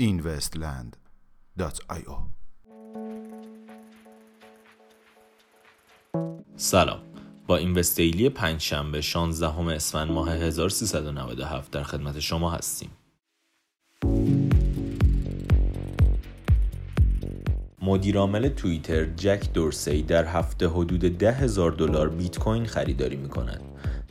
investland.io سلام. با این وستیلی پنجشنبه 16 اسفند ماه 1397 در خدمت شما هستیم. مدیرعامل توییتر جک دورسی در هفته حدود ده هزار دلار بیت کوین خریداری می کند.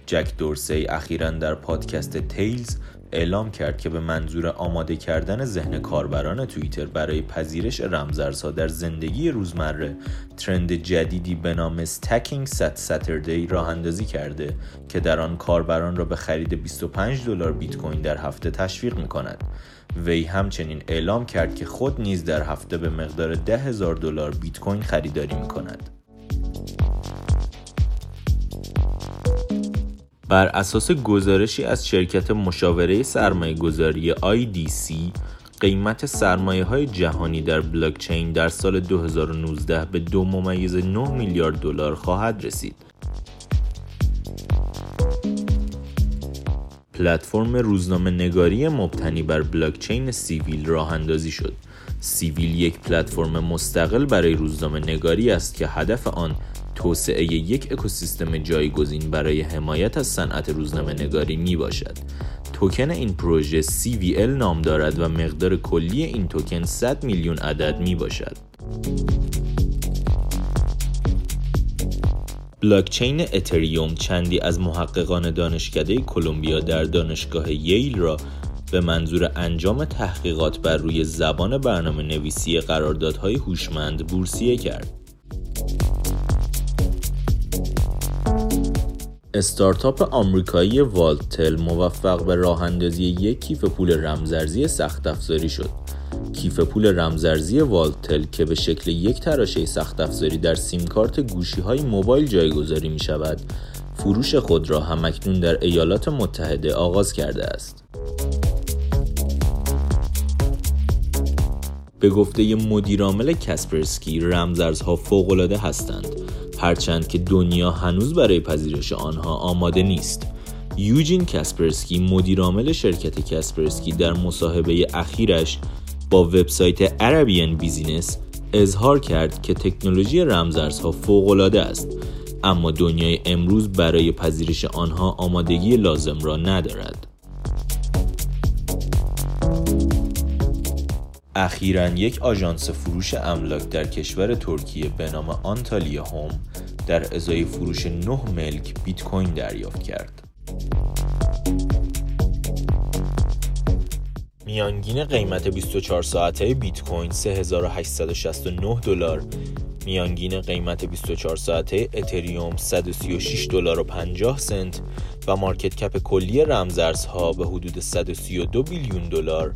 جک دورسی اخیرا در پادکست تیلز اعلام کرد که به منظور آماده کردن ذهن کاربران توییتر برای پذیرش رمزارزها در زندگی روزمره ترند جدیدی به نام Stacking Sats Saturday راه اندازی کرده که در آن کاربران را به خرید 25 دلار بیت کوین در هفته تشویق می کند. وی همچنین اعلام کرد که خود نیز در هفته به مقدار ده هزار دلار بیت کوین خریداری می کند. بر اساس گزارشی از شرکت مشاوره سرمایه گذاری IDC قیمت سرمایه های جهانی در بلاکچین در سال 2019 به دو ممیز 9 میلیارد دلار خواهد رسید. پلتفرم روزنامه نگاری مبتنی بر بلاکچین سیویل راه اندازی شد. سیویل یک پلتفرم مستقل برای روزنامه نگاری است که هدف آن توسعه یک اکوسیستم جایگزین برای حمایت از صنعت روزنامه نگاری می باشد. توکن این پروژه CVL نام دارد و مقدار کلی این توکن 100 میلیون عدد می باشد. بلاکچین اتریوم چندی از محققان دانشکده کلمبیا در دانشگاه ییل را به منظور انجام تحقیقات بر روی زبان برنامه نویسی قراردادهای هوشمند بورسیه کرد. استارتاپ آمریکایی والتل موفق به راه اندازی یک کیف پول رمزارزی سخت افزاری شد. کیف پول رمزارزی والتل که به شکل یک تراشه سخت افزاری در سیم کارت گوشی های موبایل جایگذاری می شود، فروش خود را هم‌اکنون در ایالات متحده آغاز کرده است. به گفته مدیرعامل کسپرسکی رمزارزها فوق‌العاده هستند هرچند که دنیا هنوز برای پذیرش آنها آماده نیست. یوجین کسپرسکی مدیرعامل شرکت کسپرسکی در مصاحبه اخیرش با وبسایت Arabian Business اظهار کرد که تکنولوژی رمزارزها فوق‌العاده است اما دنیای امروز برای پذیرش آنها آمادگی لازم را ندارد. اخیرا یک آژانس فروش املاک در کشور ترکیه به نام Antalya Home در ازای فروش 9 ملک بیت کوین دریافت کرد. میانگین قیمت 24 ساعته بیت کوین 3869 دلار میانگین قیمت 24 ساعته اتریوم 136 دلار و 50 سنت و مارکت کپ کلی رمزارزها به حدود 132 بیلیون دلار